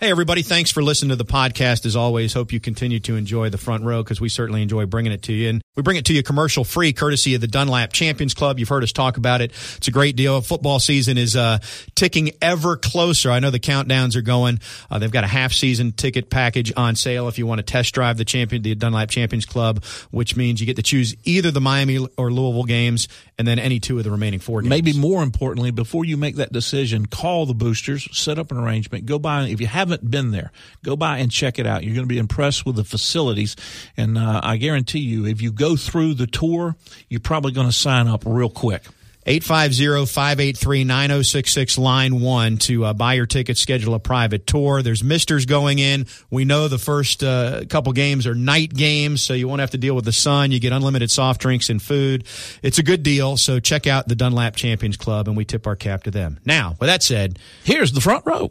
Hey, everybody. Thanks for listening to the podcast. As always, hope you continue to enjoy the front row because we certainly enjoy bringing it to you. And we bring it to you commercial free, courtesy of the Dunlap Champions Club. You've heard us talk about it. It's a great deal. Football season is uh, ticking ever closer. I know the countdowns are going. Uh, they've got a half season ticket package on sale if you want to test drive the champion, the Dunlap Champions Club, which means you get to choose either the Miami or Louisville games and then any two of the remaining four games. Maybe more importantly, before you make that decision, call the boosters, set up an arrangement, go by. If you haven't been there, go by and check it out. You're going to be impressed with the facilities. And uh, I guarantee you, if you go through the tour, you're probably going to sign up real quick. 850-583-9066 line 1 to uh, buy your ticket schedule a private tour. There's misters going in. We know the first uh, couple games are night games so you won't have to deal with the sun. You get unlimited soft drinks and food. It's a good deal so check out the dunlap champions club and we tip our cap to them. Now with that said here's the front row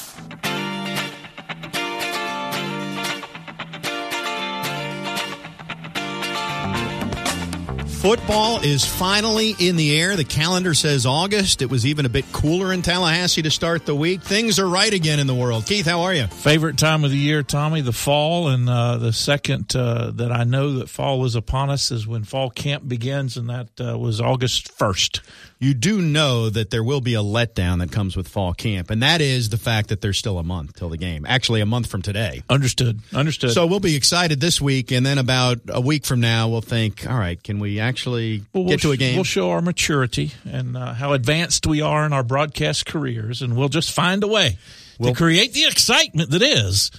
Football is finally in the air. The calendar says August. It was even a bit cooler in Tallahassee to start the week. Things are right again in the world. Keith, how are you? Favorite time of the year, Tommy, the fall. And uh, the second uh, that I know that fall is upon us is when fall camp begins, and that uh, was August 1st you do know that there will be a letdown that comes with fall camp, and that is the fact that there's still a month till the game. Actually, a month from today. Understood. Understood. So we'll be excited this week, and then about a week from now, we'll think, all right, can we actually well, we'll get to a game? We'll show our maturity and uh, how advanced we are in our broadcast careers, and we'll just find a way we'll, to create the excitement that is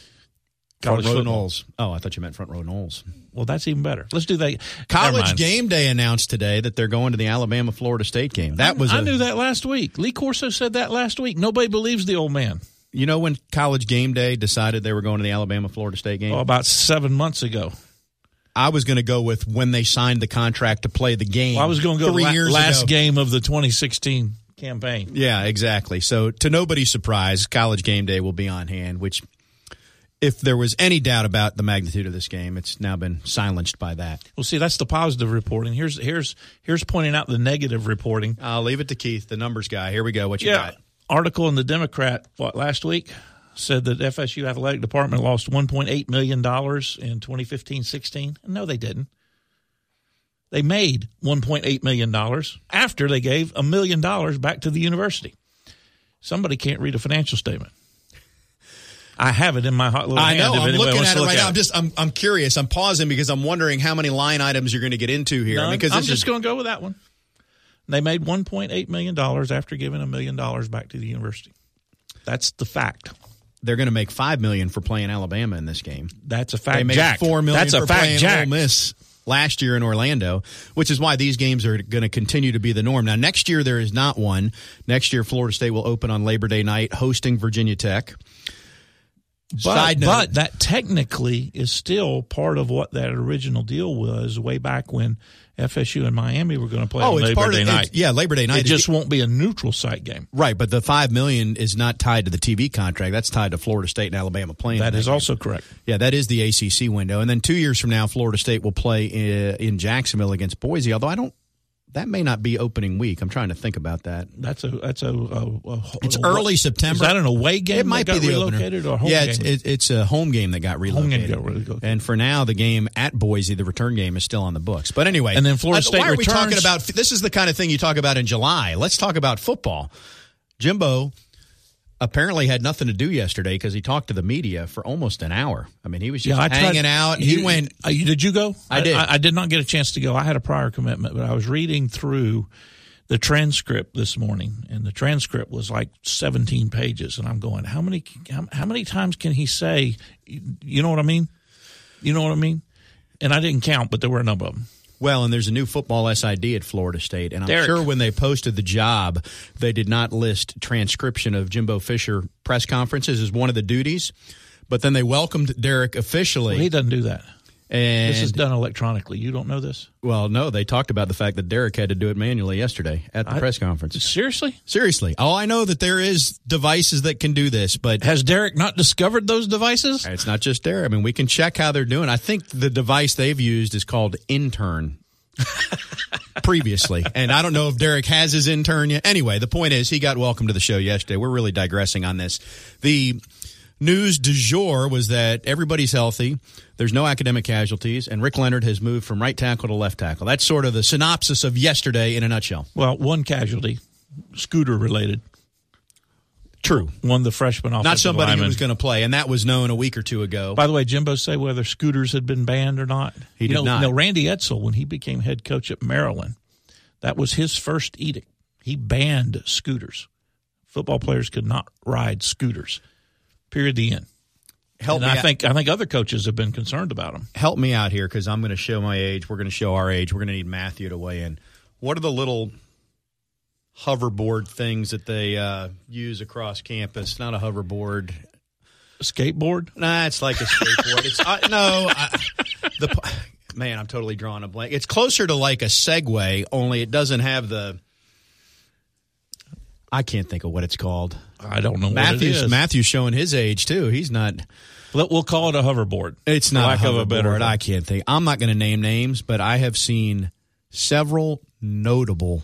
Front row Noles. Oh, I thought you meant front row Noles. Well, that's even better. Let's do that. College Game Day announced today that they're going to the Alabama Florida State game. That was I knew that last week. Lee Corso said that last week. Nobody believes the old man. You know when College Game Day decided they were going to the Alabama Florida State game? Oh, about seven months ago. I was going to go with when they signed the contract to play the game. Well, I was going to go three la- years last ago. game of the 2016 campaign. Yeah, exactly. So to nobody's surprise, College Game Day will be on hand, which if there was any doubt about the magnitude of this game, it's now been silenced by that. Well, see, that's the positive reporting. Here's here's here's pointing out the negative reporting. I'll leave it to Keith, the numbers guy. Here we go. What you yeah. got? Article in the Democrat what last week said that FSU athletic department lost 1.8 million dollars in 2015-16. No, they didn't. They made 1.8 million dollars after they gave a million dollars back to the university. Somebody can't read a financial statement. I have it in my hot little I know. I'm looking at it right now. I'm just I'm I'm curious. I'm pausing because I'm wondering how many line items you're going to get into here. None. I mean, because I'm just going to go with that one. They made 1.8 million dollars after giving a million dollars back to the university. That's the fact. They're going to make five million for playing Alabama in this game. That's a fact. They made Jack. four million That's for a fact. Jack. Ole Miss last year in Orlando, which is why these games are going to continue to be the norm. Now, next year there is not one. Next year, Florida State will open on Labor Day night, hosting Virginia Tech. But, Side note, but that technically is still part of what that original deal was way back when FSU and Miami were going to play oh, on it's Labor part Day of night. it's- yeah, Labor Day night. It just won't be a neutral site game. right, but the five million is not tied to the TV contract. That's tied to Florida State and Alabama playing. That in is game. also correct. Yeah, that is the ACC window. And then two years from now, Florida State will play in, in Jacksonville against Boise. Although I don't, that may not be opening week. I'm trying to think about that. That's a that's a, a, a It's a- early September. Is that an away game? It might that be the relocated opener. or home yeah, game? it's, it's a home game that got Home game relocated. got relocated. And for now, the game at Boise, the return game, is still on the books. But anyway, And then Florida State Why are we talking about? This is the kind of thing you talk about in July. Let's talk about football. Jimbo apparently had nothing to do yesterday because he talked to the media for almost an hour. I mean, he was just yeah, I tried- hanging out. You, he went. uh, you- did you go? I did. I, I did not get a chance to go. I had a prior commitment, but I was reading through the transcript this morning, and the transcript was like 17 pages, and I'm going, how many how, how many times can he say? You know what I mean? You know what I mean? And I didn't count, but there were a number of them. Well, and there's a new football SID at Florida State, and I'm Derek. sure when they posted the job, they did not list transcription of Jimbo Fisher press conferences as one of the duties. But then they welcomed Derek officially. Well, he doesn't do that. And This is done electronically. You don't know this? well, no, they talked about the fact that Derek had to do it manually yesterday at the I- press conference. Seriously? Seriously. Oh, I know that there is devices that can do this, but Has Derek not discovered those devices? it's not just Derek. I mean, we can check how they're doing. I think the device they've used is called Intern. previously. And I don't know if Derek has his intern yet. Anyway, the point is he got welcome to the show yesterday. We're really digressing on this. The news du jour was that everybody's healthy. There's no academic casualties, and Rick Leonard has moved from right tackle to left tackle. That's sort of the synopsis of yesterday in a nutshell. Well, one casualty, scooter related. True. One the freshman offensive Not somebody lineman. who was going to play, and that was known a week or two ago. By the way, Jimbo say whether scooters had been banned or not. He you did know, not. You know, Randy Edsall, when he became head coach at Maryland, that was his first edict. He banned scooters. Football players could not ride scooters. Period. The end. help And me I out- think I think other coaches have been concerned about them. help me out here because I'm going to show my age. We're going to show our age. We're going to need Matthew to weigh in. What are the little hoverboard things that they uh, use across campus? Not a hoverboard. Skateboard. Nah, it's like a skateboard. it's uh, no. I, the man, I'm totally drawing a blank. It's closer to like a Segway, only it doesn't have the. I can't think of what it's called. I don't know what it Matthew's. Matthew's showing his age too. He's not. We'll call it a hoverboard. It's not lack a of a better. hoverboard. I can't think. I'm not going to name names, but I have seen several notable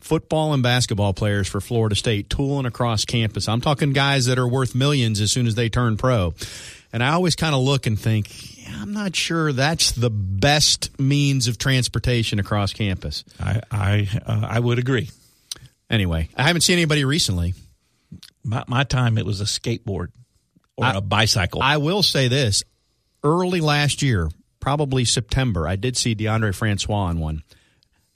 football and basketball players for Florida State tooling across campus. I'm talking guys that are worth millions as soon as they turn pro. And I always kind of look and think, yeah, I'm not sure that's the best means of transportation across campus. I I uh, I would agree. Anyway, I haven't seen anybody recently. My, my time, it was a skateboard or I- a bicycle. I will say this: early last year, probably September, I did see Deondre Francois on one,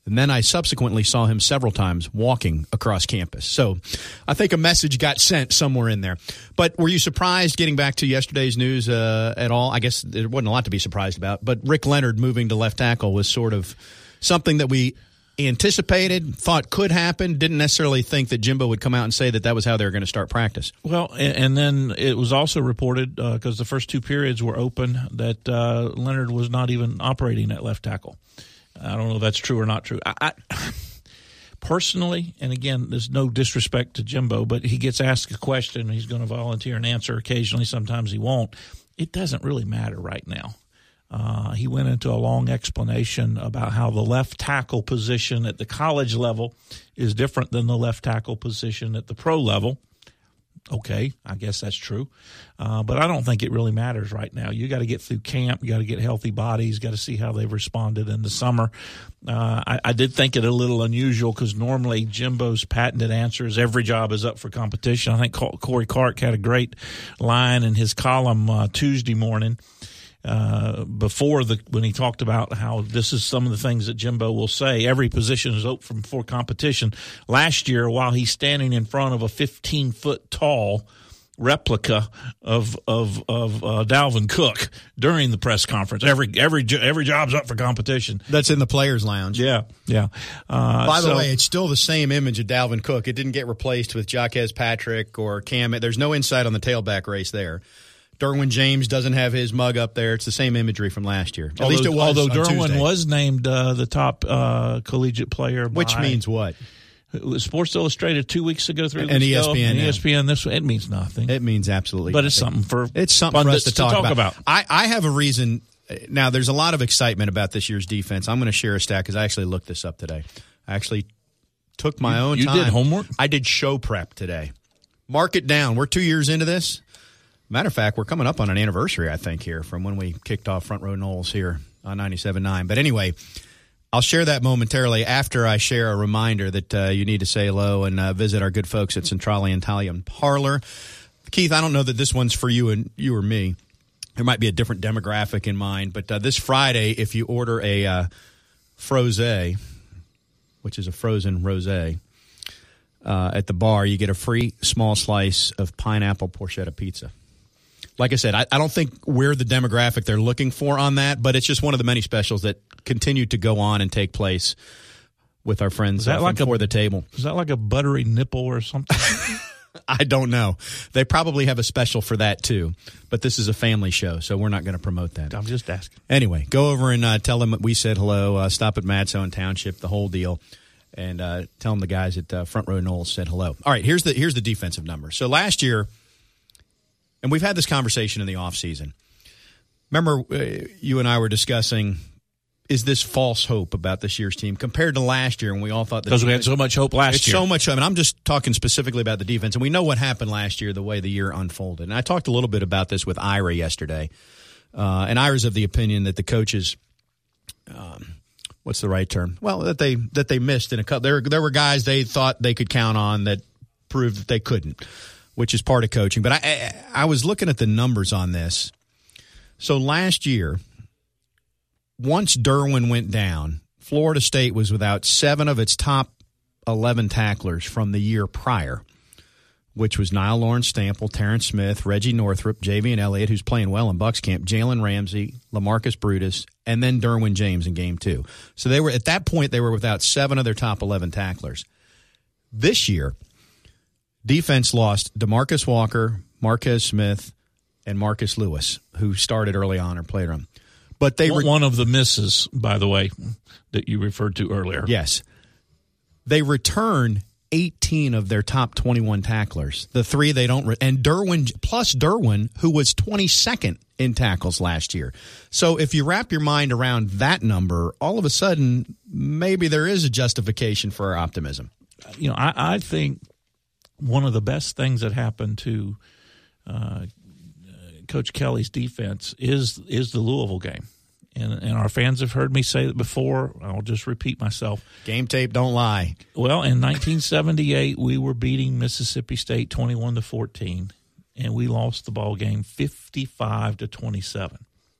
and then I subsequently saw him several times walking across campus. So, I think a message got sent somewhere in there. But were you surprised getting back to yesterday's news uh, at all? I guess there wasn't a lot to be surprised about. But Rick Leonard moving to left tackle was sort of something that we anticipated, thought could happen. Didn't necessarily think that Jimbo would come out and say that that was how they were going to start practice. Well, and, and then it was also reported because the first two periods were open that uh, Leonard was not even operating at left tackle. I don't know if that's true or not true. I, I personally, and again, there's no disrespect to Jimbo, but he gets asked a question, he's going to volunteer an answer occasionally. Sometimes he won't. It doesn't really matter right now. Uh, he went into a long explanation about how the left tackle position at the college level is different than the left tackle position at the pro level. Okay, I guess that's true. Uh, but I don't think it really matters right now. You got to get through camp. You got to get healthy bodies. Got to see how they've responded in the summer. Uh, I, I did think it a little unusual because normally Jimbo's patented answer is every job is up for competition. I think Corey Clark had a great line in his column uh, Tuesday morning uh, before the when he talked about how this is some of the things that Jimbo will say. Every position is open for competition. Last year, while he's standing in front of a 15 foot tall replica of of of uh, Dalvin Cook during the press conference, every every every job's up for competition. That's in the players' lounge. Yeah, yeah. Uh, By the so- way, it's still the same image of Dalvin Cook. It didn't get replaced with Jacques Patrick or Cam. There's no insight on the tailback race there. Derwin James doesn't have his mug up there. It's the same imagery from last year. At although, least it was. although Derwin was named uh, the top uh, collegiate player, which means what? Sports Illustrated two weeks ago, three And weeks ago, and. ESPN. This it means nothing, It means absolutely. but it's something for It's something for us pundits to talk, about. I, I have a reason. Now, there's a lot of excitement about this year's defense. I'm going to share a stat because I actually looked this up today. I actually took my own time. you time. did homework? I did show prep today. Mark it down. We're two years into this. Matter of fact, we're coming up on an anniversary, I think, here from when we kicked off Front Row Noles here on 97.9. But anyway, I'll share that momentarily after I share a reminder that uh, you need to say hello and uh, visit our good folks at Centrale Italian Parlor. Keith, I don't know that this one's for you and you or me. There might be a different demographic in mind, but uh, this Friday, if you order a uh, frosé, which is a frozen rosé, uh, at the bar, you get a free small slice of pineapple porchetta pizza. Like I said, I, I don't think we're the demographic they're looking for on that, but it's just one of the many specials that continue to go on and take place with our friends that uh, like from a- the table. Is that like a buttery nipple or something? I don't know. They probably have a special for that too. But this is a family show, so we're not going to promote that. I'm just asking. Anyway, go over and uh, tell them that we said hello. Uh, stop at Madstone Township, the whole deal, and uh, tell them the guys at uh, Front Row Noles said hello. All right, here's the here's the defensive number. So last year, and we've had this conversation in the off season. Remember, uh, you and I were discussing is this false hope about this year's team compared to last year when we all thought because we had so much hope last it's year. so much. I mean, I'm just talking specifically about the defense, and we know what happened last year, the way the year unfolded. And I talked a little bit about this with Ira yesterday, uh, and Ira's of the opinion that the coaches. Um, what's the right term? Well, that they that they missed in a couple. There there were guys they thought they could count on that proved that they couldn't, which is part of coaching. But I I, I was looking at the numbers on this. So last year, once Derwin went down, Florida State was without seven of its top 11 tacklers from the year prior, which was Nile Lawrence-Stample, Terrence Smith, Reggie Northrup, Javien Elliott, who's playing well in Bucks camp, Jalen Ramsey, Lamarcus Brutus, and then Derwin James in game two. So they were at that point they were without seven of their top 11 tacklers. This year, defense lost Demarcus Walker, Marquez Smith, and Marcus Lewis, who started early on or played them. But they were one of the misses, by the way, that you referred to earlier. Yes, they return 18 of their top 21 tacklers. The three they don't, re- and Derwin plus Derwin, who was 22nd in tackles last year. So if you wrap your mind around that number, all of a sudden maybe there is a justification for our optimism. You know, I, I think one of the best things that happened to uh, Coach Kelly's defense is is the Louisville game. And, and our fans have heard me say it before. I'll just repeat myself. Game tape don't lie. Well, in 1978, we were beating Mississippi State 21 to 14, and we lost the ball game 55 to 27.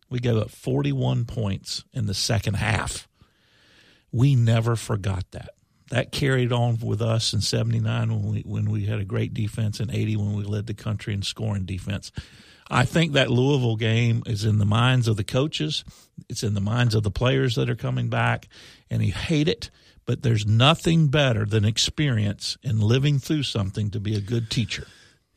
We gave up 41 points in the second half. We never forgot that. That carried on with us in 79 when we when we had a great defense and 80 when we led the country in scoring defense. I think that Louisville game is in the minds of the coaches. It's in the minds of the players that are coming back, and you hate it. But there's nothing better than experience and living through something to be a good teacher.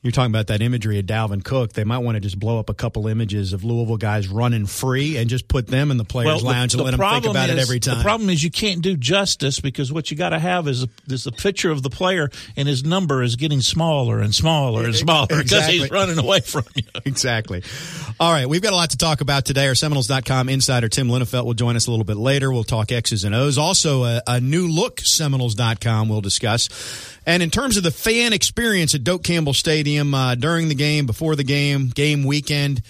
You're talking about that imagery of Dalvin Cook. They might want to just blow up a couple images of Louisville guys running free and just put them in the players' well, lounge the, and the let them think about is, it every time. The problem is you can't do justice because what you got to have is a, is a picture of the player and his number is getting smaller and smaller and smaller because exactly. he's running away from you. exactly. All right, we've got a lot to talk about today. Our Seminoles.com insider Tim Linafelt will join us a little bit later. We'll talk X's and O's. Also, a, a new look Seminoles.com we'll discuss. And in terms of the fan experience at Doak Campbell Stadium uh, during the game, before the game, game weekend,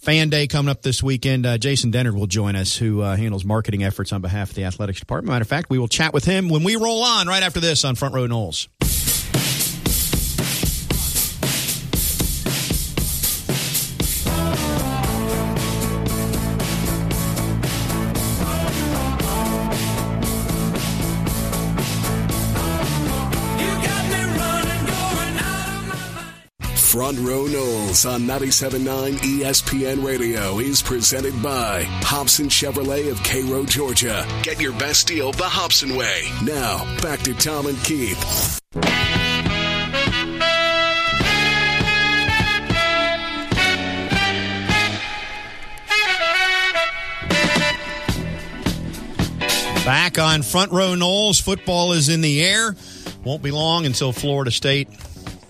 fan day coming up this weekend, uh, Jason Dennard will join us, who uh, handles marketing efforts on behalf of the athletics department. Matter of fact, we will chat with him when we roll on right after this on Front Row Noles. Front Row Noles on 97.9 ESPN Radio is presented by Hobson Chevrolet of Cairo, Georgia. Get your best deal the Hobson way. Now, back to Tom and Keith. Back on Front Row Noles, football is in the air. Won't be long until Florida State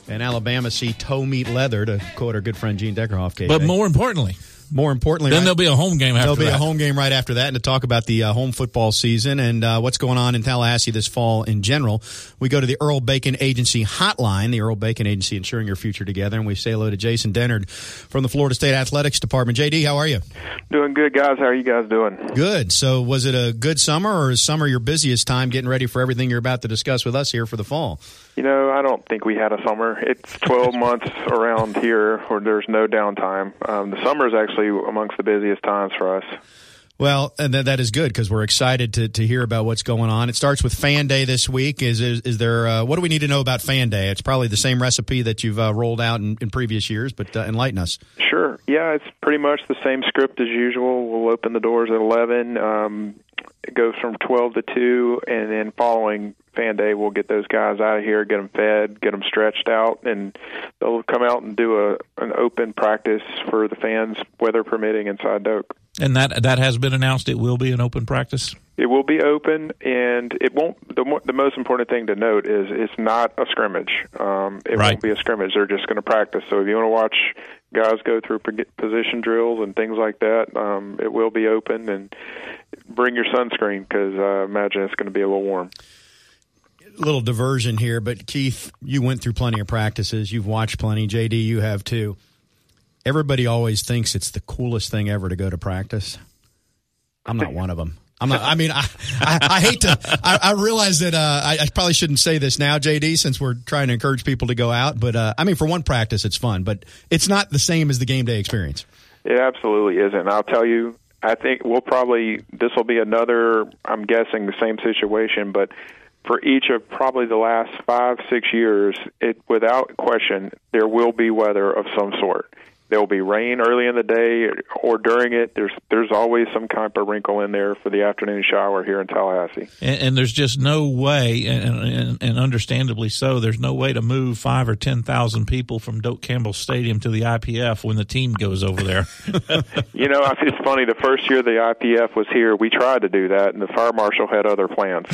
and Alabama see toe meat leather, to quote our good friend Gene Deckerhoff. But more importantly, more importantly, then right, there'll be a home game after There'll be that. a home game right after that, and to talk about the uh, home football season and uh, what's going on in Tallahassee this fall in general, we go to the Earl Bacon Agency hotline, the Earl Bacon Agency ensuring your future together, and we say hello to Jason Dennard from the Florida State Athletics Department. JD, how are you? Doing good, guys. How are you guys doing? Good. So, was it a good summer, or is summer your busiest time getting ready for everything you're about to discuss with us here for the fall? You know, I don't think we had a summer. It's 12 months around here where there's no downtime. Um, the summer is actually amongst the busiest times for us. Well, and th- that is good because we're excited to, to hear about what's going on. It starts with Fan Day this week. Is is, is there uh, what do we need to know about Fan Day? It's probably the same recipe that you've uh, rolled out in, in previous years, but uh, enlighten us. Sure. Yeah, it's pretty much the same script as usual. We'll open the doors at 11. Um, it goes from 12 to 2, and then following fan day, we'll get those guys out of here, get them fed, get them stretched out, and they'll come out and do a an open practice for the fans, weather permitting, inside Doak. And that that has been announced. It will be an open practice. It will be open, and it won't. The, the most important thing to note is it's not a scrimmage. Um, it Right. won't be a scrimmage. They're just going to practice. So if you want to watch guys go through position drills and things like that, um, it will be open. And bring your sunscreen because I imagine it's going to be a little warm. Little diversion here, but Keith, you went through plenty of practices. You've watched plenty. JD, you have too. Everybody always thinks it's the coolest thing ever to go to practice. I'm not one of them. I'm not. I mean, I, I, I hate to. I, I realize that uh, I, I probably shouldn't say this now, JD, since we're trying to encourage people to go out. But uh, I mean, for one practice, it's fun, but it's not the same as the game day experience. It absolutely isn't. I'll tell you, I think we'll probably this will be another. I'm guessing the same situation, but for each of probably the last five six years, it without question there will be weather of some sort. There will be rain early in the day or during it. There's there's always some kind of wrinkle in there for the afternoon shower here in Tallahassee. And, and there's just no way, and, and, and understandably so, there's no way to move five or ten thousand people from Doak Campbell Stadium to the IPF when the team goes over there. You know, it's funny. The first year the IPF was here, we tried to do that, and the fire marshal had other plans.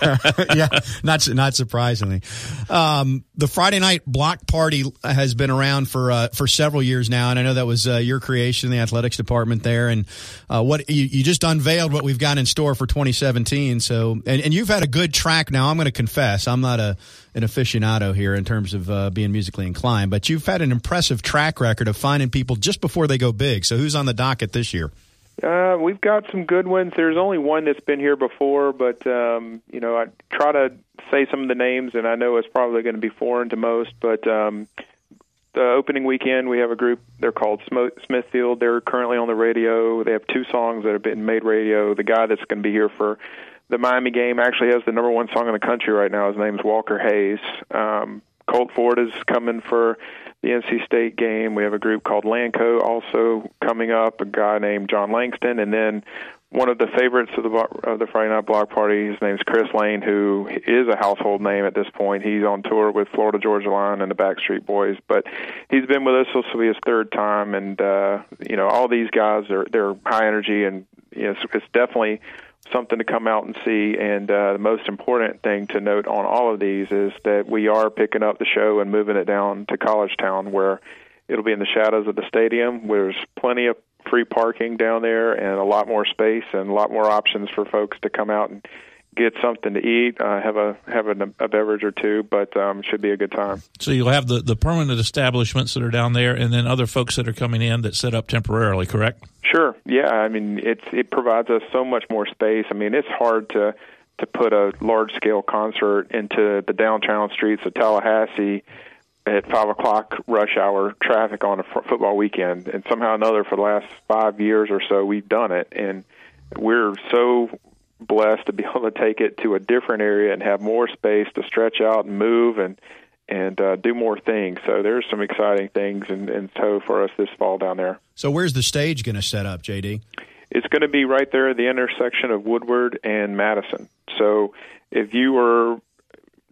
yeah, not not surprisingly. Um, the Friday night block party has been around for uh, for several years now, and I know that was uh, your creation, the athletics department there. And uh, what you, you just unveiled what we've got in store for 2017. So, and, and you've had a good track now. I'm going to confess, I'm not a an aficionado here in terms of uh, being musically inclined, but you've had an impressive track record of finding people just before they go big. So, who's on the docket this year? Uh, we've got some good ones. There's only one that's been here before, but um, you know, I try to say some of the names, and I know it's probably going to be foreign to most. But um, the opening weekend, we have a group. They're called Smithfield. They're currently on the radio. They have two songs that have been made radio. The guy that's going to be here for the Miami game actually has the number one song in the country right now. His name's Walker Hayes. Um, Colt Ford is coming for the NC State game. We have a group called Lanco also coming up. A guy named John Langston, and then one of the favorites of the of the Friday Night Block Party. His name's Chris Lane, who is a household name at this point. He's on tour with Florida Georgia Line and the Backstreet Boys, but he's been with us. This will be his third time, and uh, you know all these guys are they're high energy, and you know, it's, it's definitely something to come out and see. And uh, the most important thing to note on all of these is that we are picking up the show and moving it down to College Town, where it'll be in the shadows of the stadium. Where There's plenty of free parking down there and a lot more space and a lot more options for folks to come out and get something to eat, uh, have a have a, a beverage or two, but um, should be a good time. so you'll have the, the permanent establishments that are down there, and then other folks that are coming in that set up temporarily. Correct? Sure. Yeah. I mean, it's it provides us so much more space. I mean, it's hard to to put a large scale concert into the downtown streets of Tallahassee at five o'clock rush hour traffic on a football weekend, and somehow or another for the last five years or so we've done it, and we're so blessed to be able to take it to a different area and have more space to stretch out and move and and uh, do more things. So there's some exciting things in, in tow for us this fall down there. So, where's the stage going to set up, JD? It's going to be right there at the intersection of Woodward and Madison. So if you were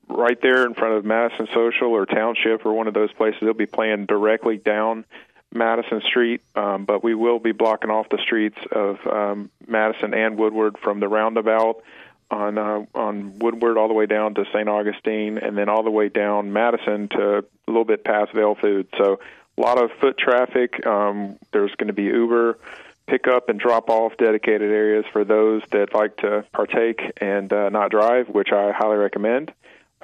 right there in front of Madison Social or Township or one of those places, they'll be playing directly down Madison Street, um, but we will be blocking off the streets of um, Madison and Woodward from the roundabout on uh, on Woodward all the way down to St. Augustine, and then all the way down Madison to a little bit past Vale Food. So a lot of foot traffic. Um, there's going to be Uber pick up and drop off dedicated areas for those that like to partake and uh, not drive, which I highly recommend.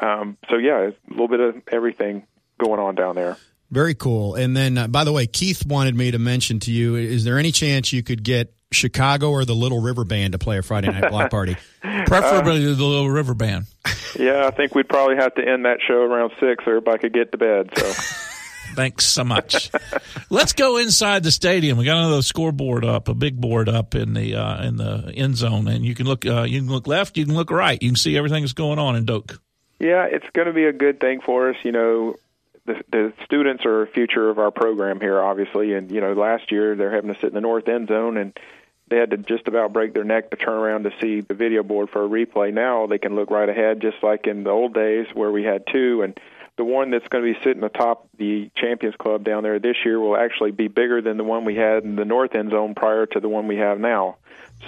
Um, so yeah, a little bit of everything going on down there. Very cool. And then, uh, by the way, Keith wanted me to mention to you: Is there any chance you could get Chicago or the Little River Band to play a Friday night block party? Preferably the Little River Band. Yeah, I think we'd probably have to end that show around six, or everybody could get to bed. So. Thanks so much. Let's go inside the stadium. We got another scoreboard up, a big board up in the uh, in the end zone, and you can look uh, you can look left, you can look right, you can see everything that's going on in Doak. Yeah, it's going to be a good thing for us. You know, the, the students are future of our program here, obviously. And you know, last year they're having to sit in the north end zone, and they had to just about break their neck to turn around to see the video board for a replay. Now they can look right ahead, just like in the old days where we had two. And the one that's going to be sitting atop the Champions Club down there this year will actually be bigger than the one we had in the north end zone prior to the one we have now.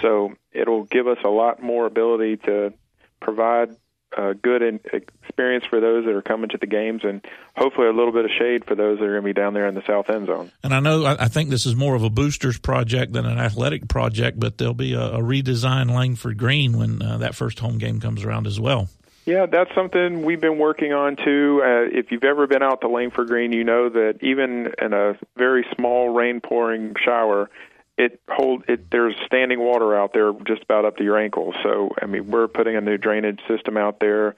So it'll give us a lot more ability to provide a good experience for those that are coming to the games, and hopefully a little bit of shade for those that are going to be down there in the south end zone. And I know I think this is more of a boosters project than an athletic project, but there'll be a, a redesigned Langford Green when uh, that first home game comes around as well. Yeah, that's something we've been working on too. Uh, if you've ever been out to Langford Green, you know that even in a very small rain pouring shower, it hold it there's standing water out there just about up to your ankles so i mean we're putting a new drainage system out there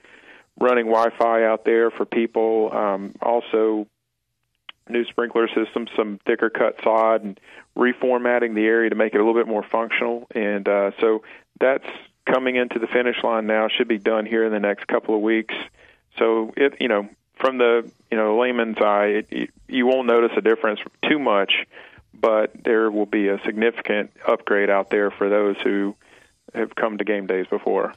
running wi-fi out there for people um also new sprinkler systems some thicker cut sod and reformatting the area to make it a little bit more functional. And uh so that's coming into the finish line now should be done here in the next couple of weeks. So it you know from the you know layman's eye it, you won't notice a difference too much but there will be a significant upgrade out there for those who have come to game days before.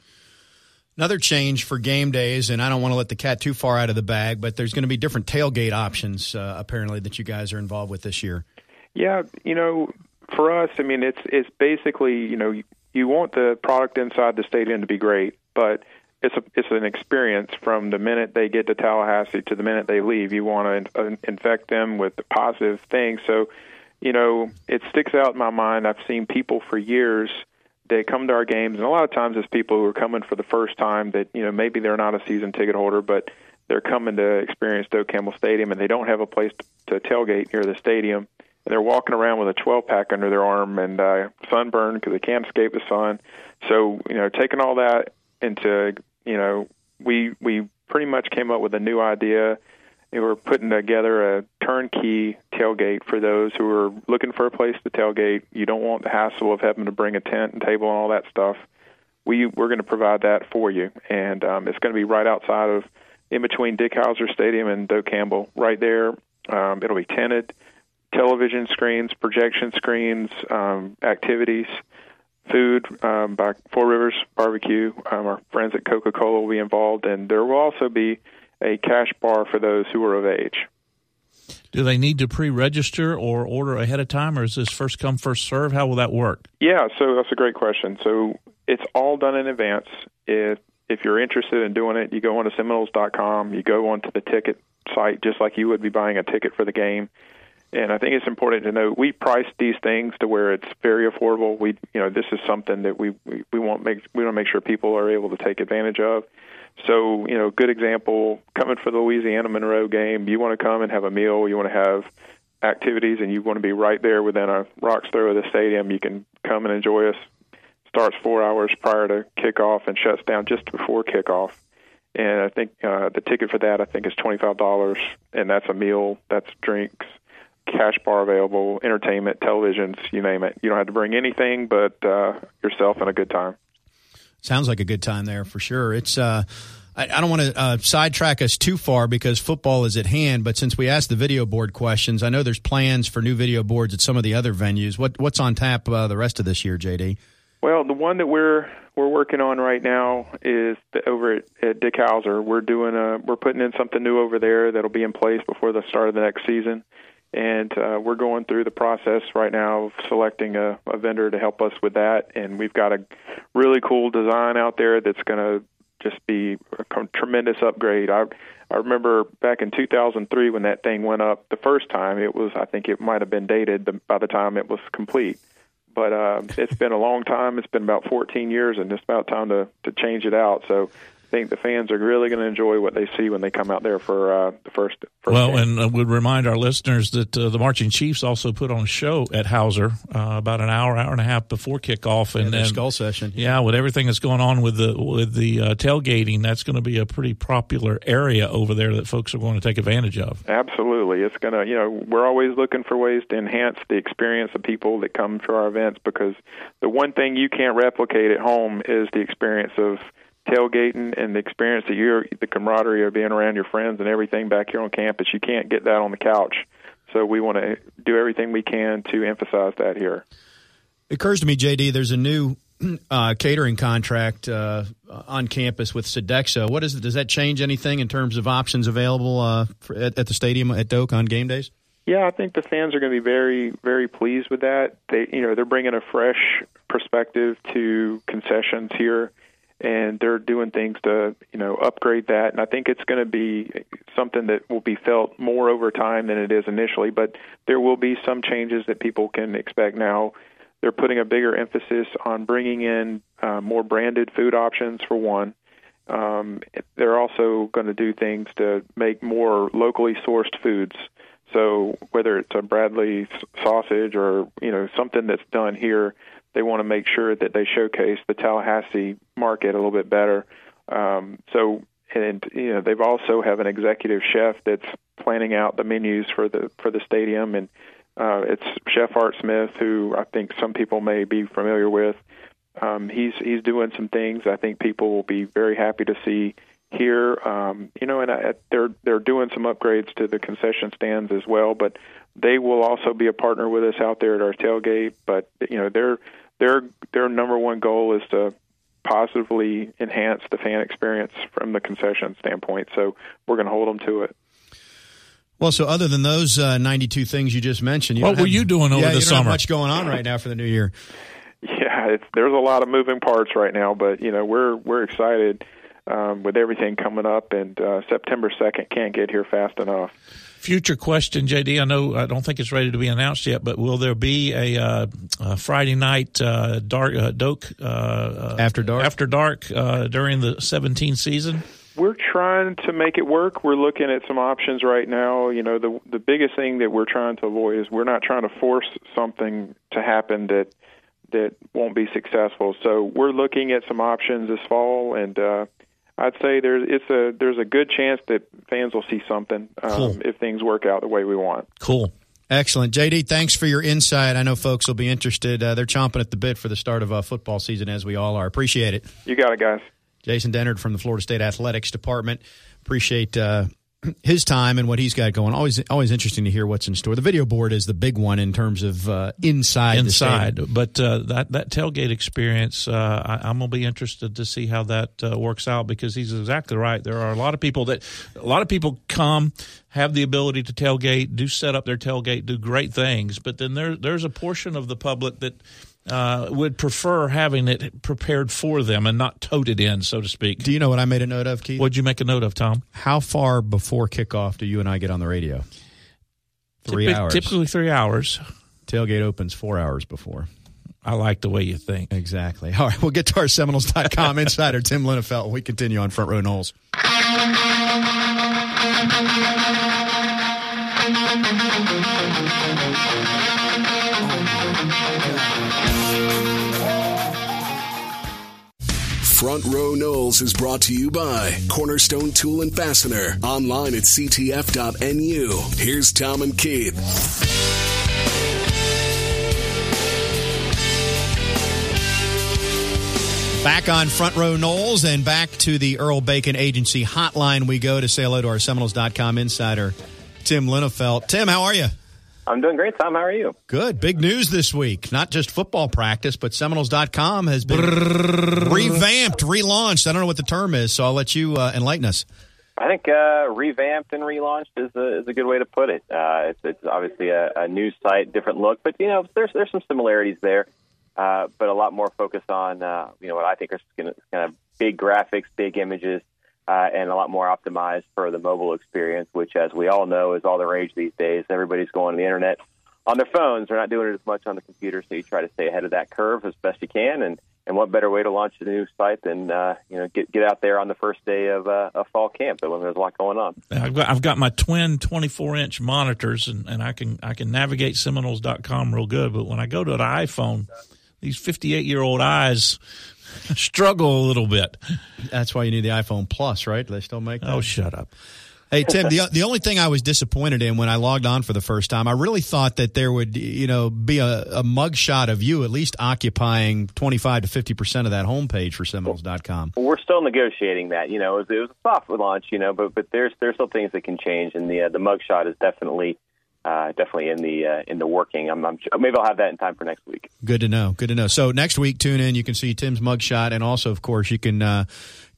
Another change for game days, and I don't want to let the cat too far out of the bag, but there's going to be different tailgate options uh, apparently that you guys are involved with this year. Yeah, you know, for us, I mean, it's it's basically you know you want the product inside the stadium to be great, but it's a it's an experience from the minute they get to Tallahassee to the minute they leave. You want to infect them with the positive things, so you know, it sticks out in my mind. I've seen people for years they come to our games, and a lot of times it's people who are coming for the first time that you know maybe they're not a season ticket holder, but they're coming to experience Doak Campbell Stadium, and they don't have a place to, tailgate near the stadium. And they're walking around with a 12 pack under their arm and uh, sunburned because they can't escape the sun. So you know, taking all that into you know, we we pretty much came up with a new idea they were putting together a turnkey tailgate for those who are looking for a place to tailgate. You don't want the hassle of having to bring a tent and table and all that stuff. We we're going to provide that for you, and um, it's going to be right outside of, in between Dick Howser Stadium and Doak Campbell, right there. Um, it'll be tented, television screens, projection screens, um, activities, food um, by Four Rivers Barbecue. Um, our friends at Coca Cola will be involved, and there will also be a cash bar for those who are of age. Do they need to pre-register or order ahead of time, or is this first come first serve? How will that work? Yeah, so that's a great question. So it's all done in advance. If if you're interested in doing it, you go onto Seminoles.com. You go onto the ticket site just like you would be buying a ticket for the game. And I think it's important to know we price these things to where it's very affordable. We, you know, this is something that we we, we want make we want to make sure people are able to take advantage of. So, you know, good example coming for the Louisiana Monroe game, you want to come and have a meal, you want to have activities, and you want to be right there within a rock's throw of the stadium. You can come and enjoy us. Starts four hours prior to kickoff and shuts down just before kickoff. And I think uh, the ticket for that I think is twenty five dollars, and that's a meal, that's drinks, cash bar available, entertainment, televisions, you name it. You don't have to bring anything but uh, yourself and a good time. Sounds like a good time there for sure. It's uh, I, don't want to uh, sidetrack us too far because football is at hand. But since we asked the video board questions, I know there's plans for new video boards at some of the other venues. What what's on tap uh, the rest of this year, JD? Well, the one that we're we're working on right now is the, over at, at Dick Howser. We're doing a we're putting in something new over there that'll be in place before the start of the next season and uh, we're going through the process right now of selecting a, a vendor to help us with that. And we've got a really cool design out there that's going to just be a tremendous upgrade. I I remember back in 2003 when that thing went up the first time. It was I think it might have been dated by the time it was complete. But uh, it's been a long time. It's been about 14 years, and it's about time to to change it out. So think the fans are really going to enjoy what they see when they come out there for uh, the first. first well, game. and uh, would remind our listeners that uh, the Marching Chiefs also put on a show at Howser uh, about an hour, hour and a half before kickoff, and yeah, skull session. Yeah, with everything that's going on with the with the uh, tailgating, that's going to be a pretty popular area over there that folks are going to take advantage of. Absolutely, it's going to. You know, we're always looking for ways to enhance the experience of people that come to our events because the one thing you can't replicate at home is the experience of tailgating and the experience that you're the camaraderie of being around your friends and everything back here on campus. You can't get that on the couch. So we want to do everything we can to emphasize that here. It occurs to me, JD, there's a new uh, catering contract uh, on campus with Sodexo. What is it? Does that change anything in terms of options available uh, for, at, at, the stadium at Doak on game days? Yeah, I think the fans are going to be very, very pleased with that. They, you know, they're bringing a fresh perspective to concessions here, and they're doing things to, you know, upgrade that. And I think it's going to be something that will be felt more over time than it is initially. But there will be some changes that people can expect now they're putting a bigger emphasis on bringing in uh, more branded food options for one. Um, they're also going to do things to make more locally sourced foods. So whether it's a Bradley sausage or you know something that's done here, they want to make sure that they showcase the Tallahassee market a little bit better. Um, so and you know they've also have an executive chef that's planning out the menus for the for the stadium and uh, it's Chef Art Smith, who I think some people may be familiar with. Um, he's he's doing some things I think people will be very happy to see here. Um, you know, and I, they're they're doing some upgrades to the concession stands as well. But they will also be a partner with us out there at our tailgate. But you know, their their their number one goal is to positively enhance the fan experience from the concession standpoint. So we're going to hold them to it. Well, so other than those uh, 92 things you just mentioned, you what were have, you doing over yeah, the you summer? much going on right now for the new year. Yeah, it's, there's a lot of moving parts right now, but you know we're we're excited um, with everything coming up, and uh, September 2nd can't get here fast enough. Future question, JD. I know I don't think it's ready to be announced yet, but will there be a, uh, a Friday night uh, dark uh, Doak uh, after dark after dark uh, during the 17 season? We're trying to make it work. We're looking at some options right now. You know, the the biggest thing that we're trying to avoid is we're not trying to force something to happen that that won't be successful. So we're looking at some options this fall, and uh, I'd say there's it's a there's a good chance that fans will see something um, cool. if things work out the way we want. Cool. Excellent. JD, thanks for your insight. I know folks will be interested. Uh, they're chomping at the bit for the start of uh, football season, as we all are. Appreciate it. You got it, guys. Jason Dennard from the Florida State Athletics Department. Appreciate uh, his time and what he's got going. Always, always interesting to hear what's in store. The video board is the big one in terms of uh, inside. Inside, but uh, that that tailgate experience, uh, I, am gonna be interested to see how that uh, works out because he's exactly right. There are a lot of people that a lot of people come have the ability to tailgate, do set up their tailgate, do great things, but then there there's a portion of the public that uh, would prefer having it prepared for them and not toted in, so to speak. Do you know what I made a note of, Keith? What'd you make a note of, Tom? How far before kickoff do you and I get on the radio? Three Typically, hours. Typically three hours. Tailgate opens four hours before. I like the way you think. Exactly. All right, we'll get to our Seminoles.com insider, Tim Linafelt. We continue on Front Row Noles. Front Row Noles is brought to you by Cornerstone Tool and Fastener. Online at ctf.nu. Here's Tom and Keith. Back on Front Row Noles and back to the Earl Bacon Agency hotline we go to say hello to our Seminoles.com insider, Tim Linafelt. Tim, how are you? I'm doing great, Tom. How are you? Good. Big news this week. Not just football practice, but Seminoles.com has been revamped, relaunched. I don't know what the term is, so I'll let you uh, enlighten us. I think uh, revamped and relaunched is a, is a good way to put it. Uh, it's, it's obviously a, a new site, different look, but you know there's there's some similarities there, uh, but a lot more focus on uh, you know what I think are kind of big graphics, big images, uh, and a lot more optimized for the mobile experience, which, as we all know, is all the rage these days. Everybody's going to the internet on their phones. They're not doing it as much on the computer, so you try to stay ahead of that curve as best you can. And and what better way to launch a new site than uh, you know get get out there on the first day of uh, a fall camp when there's a lot going on. I've got I've got my twin 24 inch monitors, and, and I can I can navigate Seminoles.com real good. But when I go to an iPhone, these 58 year old eyes struggle a little bit. That's why you need the iPhone Plus, right? Do they still make that? Oh, shut up. Hey Tim, the the only thing I was disappointed in when I logged on for the first time, I really thought that there would, you know, be a, a mug shot of you at least occupying twenty five to fifty percent of that homepage for Seminoles.com. We're still negotiating that. You know, it was, it was a soft launch, you know, but but there's there's still things that can change, and the uh, the mug shot is definitely uh, definitely in the uh, in the working. I'm, I'm, maybe I'll have that in time for next week. Good to know. Good to know. So next week, tune in. You can see Tim's mugshot, and also, of course, you can uh,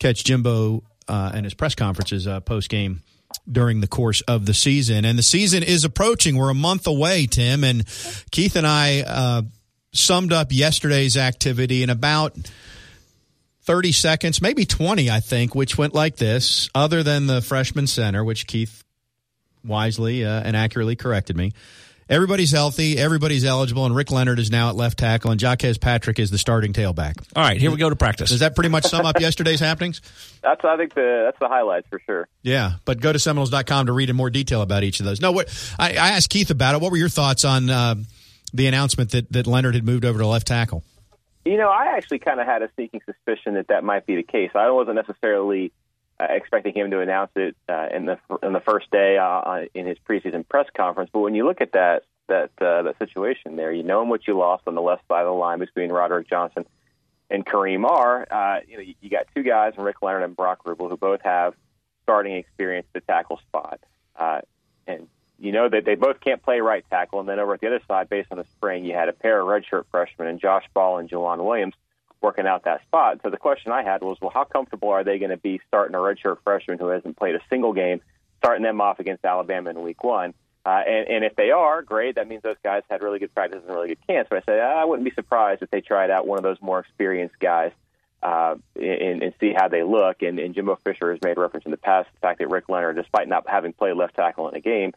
catch Jimbo uh, and his press conferences uh, post game during the course of the season. And the season is approaching. We're a month away, Tim, and Keith and I uh, summed up yesterday's activity in about. 30 seconds, maybe 20, I think, which went like this, other than the freshman center, which Keith wisely uh, and accurately corrected me. Everybody's healthy, everybody's eligible, and Rick Leonard is now at left tackle, and Jacques Patrick is the starting tailback. All right, here we go to practice. Does that pretty much sum up yesterday's happenings? That's I think the that's the highlights for sure. Yeah, but go to Seminoles.com to read in more detail about each of those. No, what I, I asked Keith about it. What were your thoughts on uh, the announcement that that Leonard had moved over to left tackle? You know, I actually kind of had a sneaking suspicion that that might be the case. I wasn't necessarily expecting him to announce it uh, in the in the first day uh, in his preseason press conference. But when you look at that that uh, that situation there, you know what you lost on the left side of the line between Roderick Johnson and Kareem Are. Uh, you know, you got two guys, Rick Leonard and Brock Ruble, who both have starting experience at the tackle spot, uh, and you know that they both can't play right tackle. And then over at the other side, based on the spring, you had a pair of redshirt freshmen and Josh Ball and Jauan Williams working out that spot. So the question I had was, well, how comfortable are they going to be starting a redshirt freshman who hasn't played a single game, starting them off against Alabama in Week One? Uh, and, and if they are, great. That means those guys had really good practice and really good camps. But I said I wouldn't be surprised if they tried out one of those more experienced guys uh, and, and see how they look. And, and Jimbo Fisher has made reference in the past the fact that Rick Leonard, despite not having played left tackle in a game,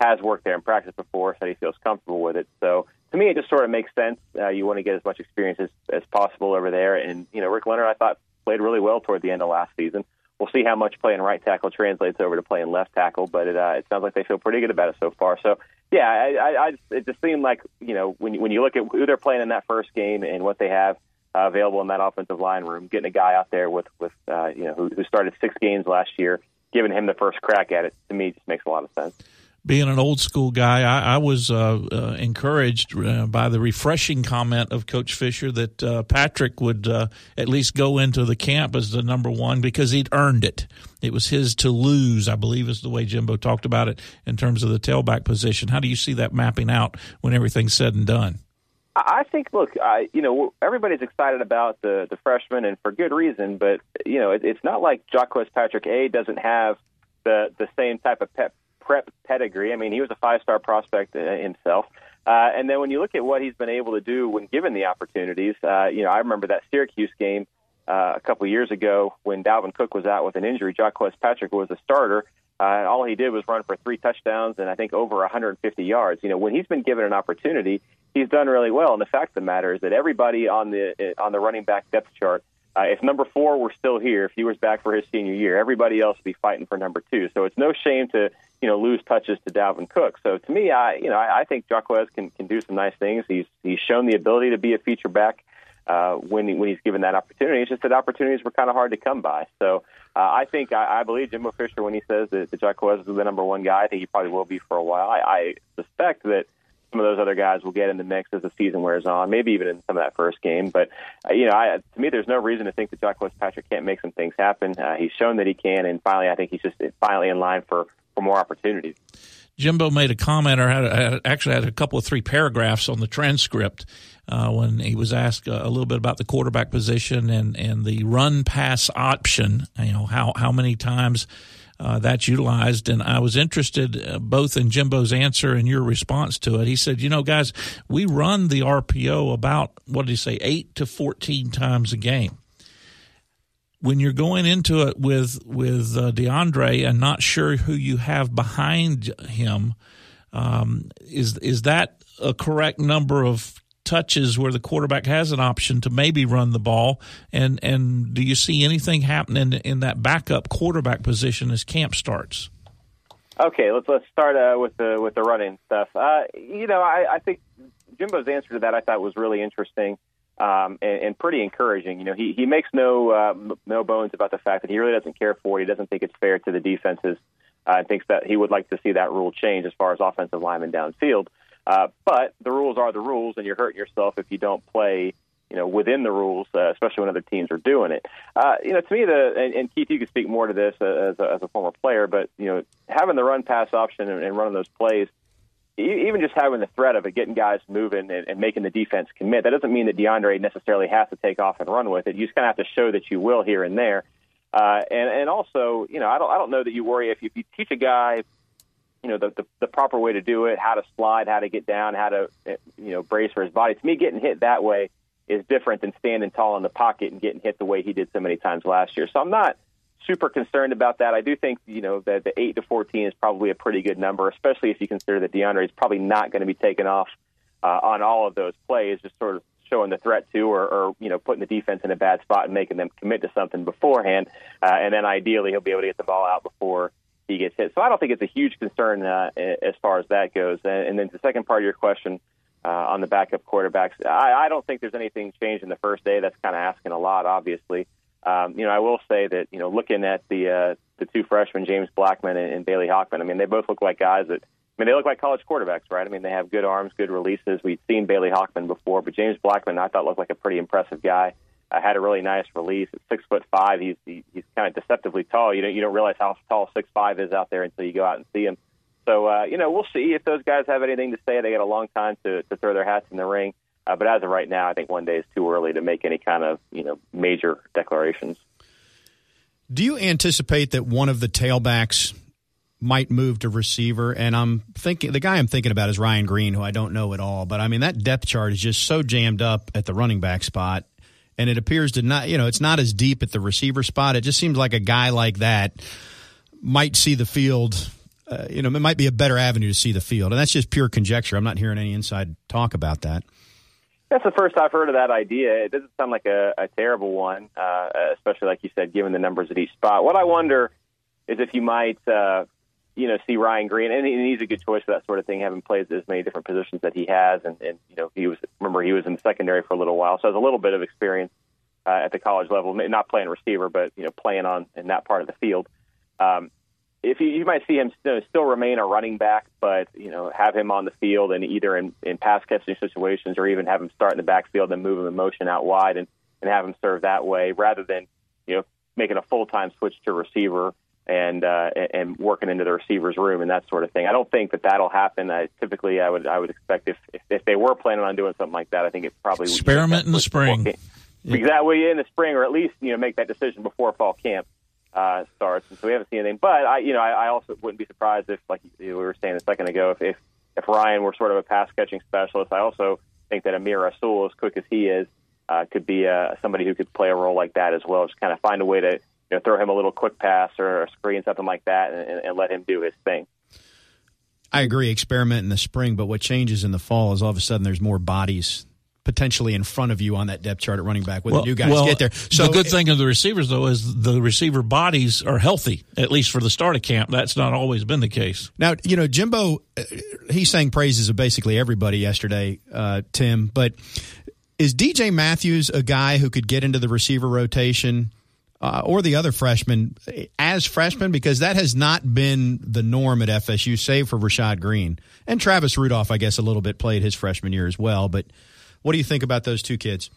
has worked there in practice before, said he feels comfortable with it. So to me, it just sort of makes sense. Uh, you want to get as much experience as, as possible over there. And, you know, Rick Leonard, I thought, played really well toward the end of last season. We'll see how much playing right tackle translates over to playing left tackle, but it, uh, it sounds like they feel pretty good about it so far. So, yeah, I, I, I it just seemed like, you know, when, when you look at who they're playing in that first game and what they have uh, available in that offensive line room, getting a guy out there with, with uh, you know, who, who started six games last year, giving him the first crack at it, to me, just makes a lot of sense being an old school guy, I, I was uh, uh, encouraged uh, by the refreshing comment of Coach Fisher that uh, Patrick would uh, at least go into the camp as the number one because he'd earned it. It was his to lose, I believe, is the way Jimbo talked about it in terms of the tailback position. How do you see that mapping out when everything's said and done? I think, look, I, you know, everybody's excited about the the freshman, and for good reason. But you know, it, it's not like Jacques Patrick A doesn't have the the same type of pep prep pedigree. I mean, he was a five star prospect uh, himself. Uh, and then when you look at what he's been able to do when given the opportunities, uh, you know, I remember that Syracuse game uh, a couple years ago when Dalvin Cook was out with an injury. Jacques Patrick was a starter. Uh, and all he did was run for three touchdowns and I think over 150 yards. You know, when he's been given an opportunity, he's done really well. And the fact of the matter is that everybody on the on the running back depth chart uh, if number four were still here, if he was back for his senior year, everybody else would be fighting for number two. So it's no shame to you know lose touches to Dalvin Cook. So to me, I you know I, I think Jacques can can do some nice things. He's he's shown the ability to be a feature back uh, when he, when he's given that opportunity. It's just that opportunities were kind of hard to come by. So uh, I think I, I believe Jimbo Fisher when he says that, that Jacques is the number one guy. I think he probably will be for a while. I, I suspect that some of those other guys will get in the mix as the season wears on, maybe even in some of that first game. But uh, you know, I, to me, there's no reason to think that Jacques Patrick can't make some things happen. Uh, he's shown that he can, and finally, I think he's just finally in line for for more opportunities. Jimbo made a comment, or had, actually had a couple of three paragraphs on the transcript uh, when he was asked a, a, little bit about the quarterback position and, and the run pass option. You know how how many times uh, that's utilized. And I was interested uh, both in Jimbo's answer and your response to it. He said, you know, guys, we run the RPO about, what did he say, eight to 14 times a game. When you're going into it with with uh, Deondre and not sure who you have behind him, um, is is that a correct number of touches where the quarterback has an option to maybe run the ball? And and do you see anything happening in that backup quarterback position as camp starts? Okay, let's let's start uh, with the with the running stuff. Uh, you know, I, I think Jimbo's answer to that I thought was really interesting um, and, and pretty encouraging. You know, he he makes no uh, no bones about the fact that he really doesn't care for it. He doesn't think it's fair to the defenses. Uh, thinks that he would like to see that rule change as far as offensive linemen downfield. Uh, but the rules are the rules, and you're hurting yourself if you don't play, you know, within the rules, uh, especially when other teams are doing it. Uh, you know, to me, the and, and Keith, you can speak more to this uh, as, a, as a former player, but you know, having the run pass option and, and running those plays, even just having the threat of it, getting guys moving and, and making the defense commit, that doesn't mean that Deondre necessarily has to take off and run with it. You just kind of have to show that you will here and there. Uh, and and also, you know, I don't I don't know that you worry if you, if you teach a guy, you know, the, the the proper way to do it, how to slide, how to get down, how to you know brace for his body. To me, getting hit that way is different than standing tall in the pocket and getting hit the way he did so many times last year. So I'm not super concerned about that. I do think you know that the eight to fourteen is probably a pretty good number, especially if you consider that Deondre is probably not going to be taken off uh, on all of those plays, just sort of showing the threat to, or, or you know putting the defense in a bad spot and making them commit to something beforehand, uh, and then ideally he'll be able to get the ball out before he gets hit. So I don't think it's a huge concern uh, as far as that goes. And, and then the second part of your question. Uh, on the backup quarterbacks, I, I don't think there's anything changed in the first day. That's kind of asking a lot, obviously. Um, you know, I will say that you know, looking at the uh, the two freshmen, James Blackman and, and Bailey Hockman, I mean, they both look like guys that. I mean, they look like college quarterbacks, right? I mean, they have good arms, good releases. We've seen Bailey Hockman before, but James Blackman, I thought looked like a pretty impressive guy. Uh, had a really nice release. At six foot five, he's he, he's kind of deceptively tall. You don't you don't realize how tall six five is out there until you go out and see him. So uh, you know, we'll see if those guys have anything to say. They got a long time to to throw their hats in the ring. Uh, but as of right now, I think one day is too early to make any kind of you know major declarations. Do you anticipate that one of the tailbacks might move to receiver? And I'm thinking the guy I'm thinking about is Ryan Green, who I don't know at all. But I mean, that depth chart is just so jammed up at the running back spot. And it appears to not, you know, it's not as deep at the receiver spot. It just seems like a guy like that might see the field. Uh, you know, it might be a better avenue to see the field. And that's just pure conjecture. I'm not hearing any inside talk about that. That's the first I've heard of that idea. It doesn't sound like a, a terrible one, uh, especially like you said, given the numbers at each spot. What I wonder is if you might, uh, you know, see Ryan Green, and he's a good choice for that sort of thing, having played as many different positions that he has, and, and you know, he was remember he was in the secondary for a little while, so has a little bit of experience uh, at the college level, not playing receiver, but you know, playing on in that part of the field. Um, if you, you might see him still, still remain a running back, but you know have him on the field and either in, in pass catching situations or even have him start in the backfield and move him in motion out wide and, and have him serve that way rather than you know making a full time switch to receiver and uh, and working into the receiver's room and that sort of thing. I don't think that that'll happen. I, typically, I would I would expect if, if, if they were planning on doing something like that, I think it probably experiment in the spring. Exactly in the spring, or at least you know make that decision before fall camp uh, starts, and so we haven't seen anything. But I, you know, I, I also wouldn't be surprised if, like we were saying a second ago, if if, if Ryan were sort of a pass catching specialist. I also think that Amir Rasul, as quick as he is, uh, could be uh, somebody who could play a role like that as well. Just kind of find a way to you know throw him a little quick pass or a screen, something like that, and, and let him do his thing. I agree. Experiment in the spring, but what changes in the fall is all of a sudden there's more bodies potentially in front of you on that depth chart at running back when well, the new guys well, get there. So the good it, thing of the receivers though is the receiver bodies are healthy at least for the start of camp. That's not always been the case. Now you know Jimbo, uh, he sang praises of basically everybody yesterday, uh, Tim. But is DJ Matthews a guy who could get into the receiver rotation? Uh, or the other freshmen as freshmen because that has not been the norm at FSU, save for Rashad Greene and Travis Rudolph. I guess a little bit played his freshman year as well, but what do you think about those two kids?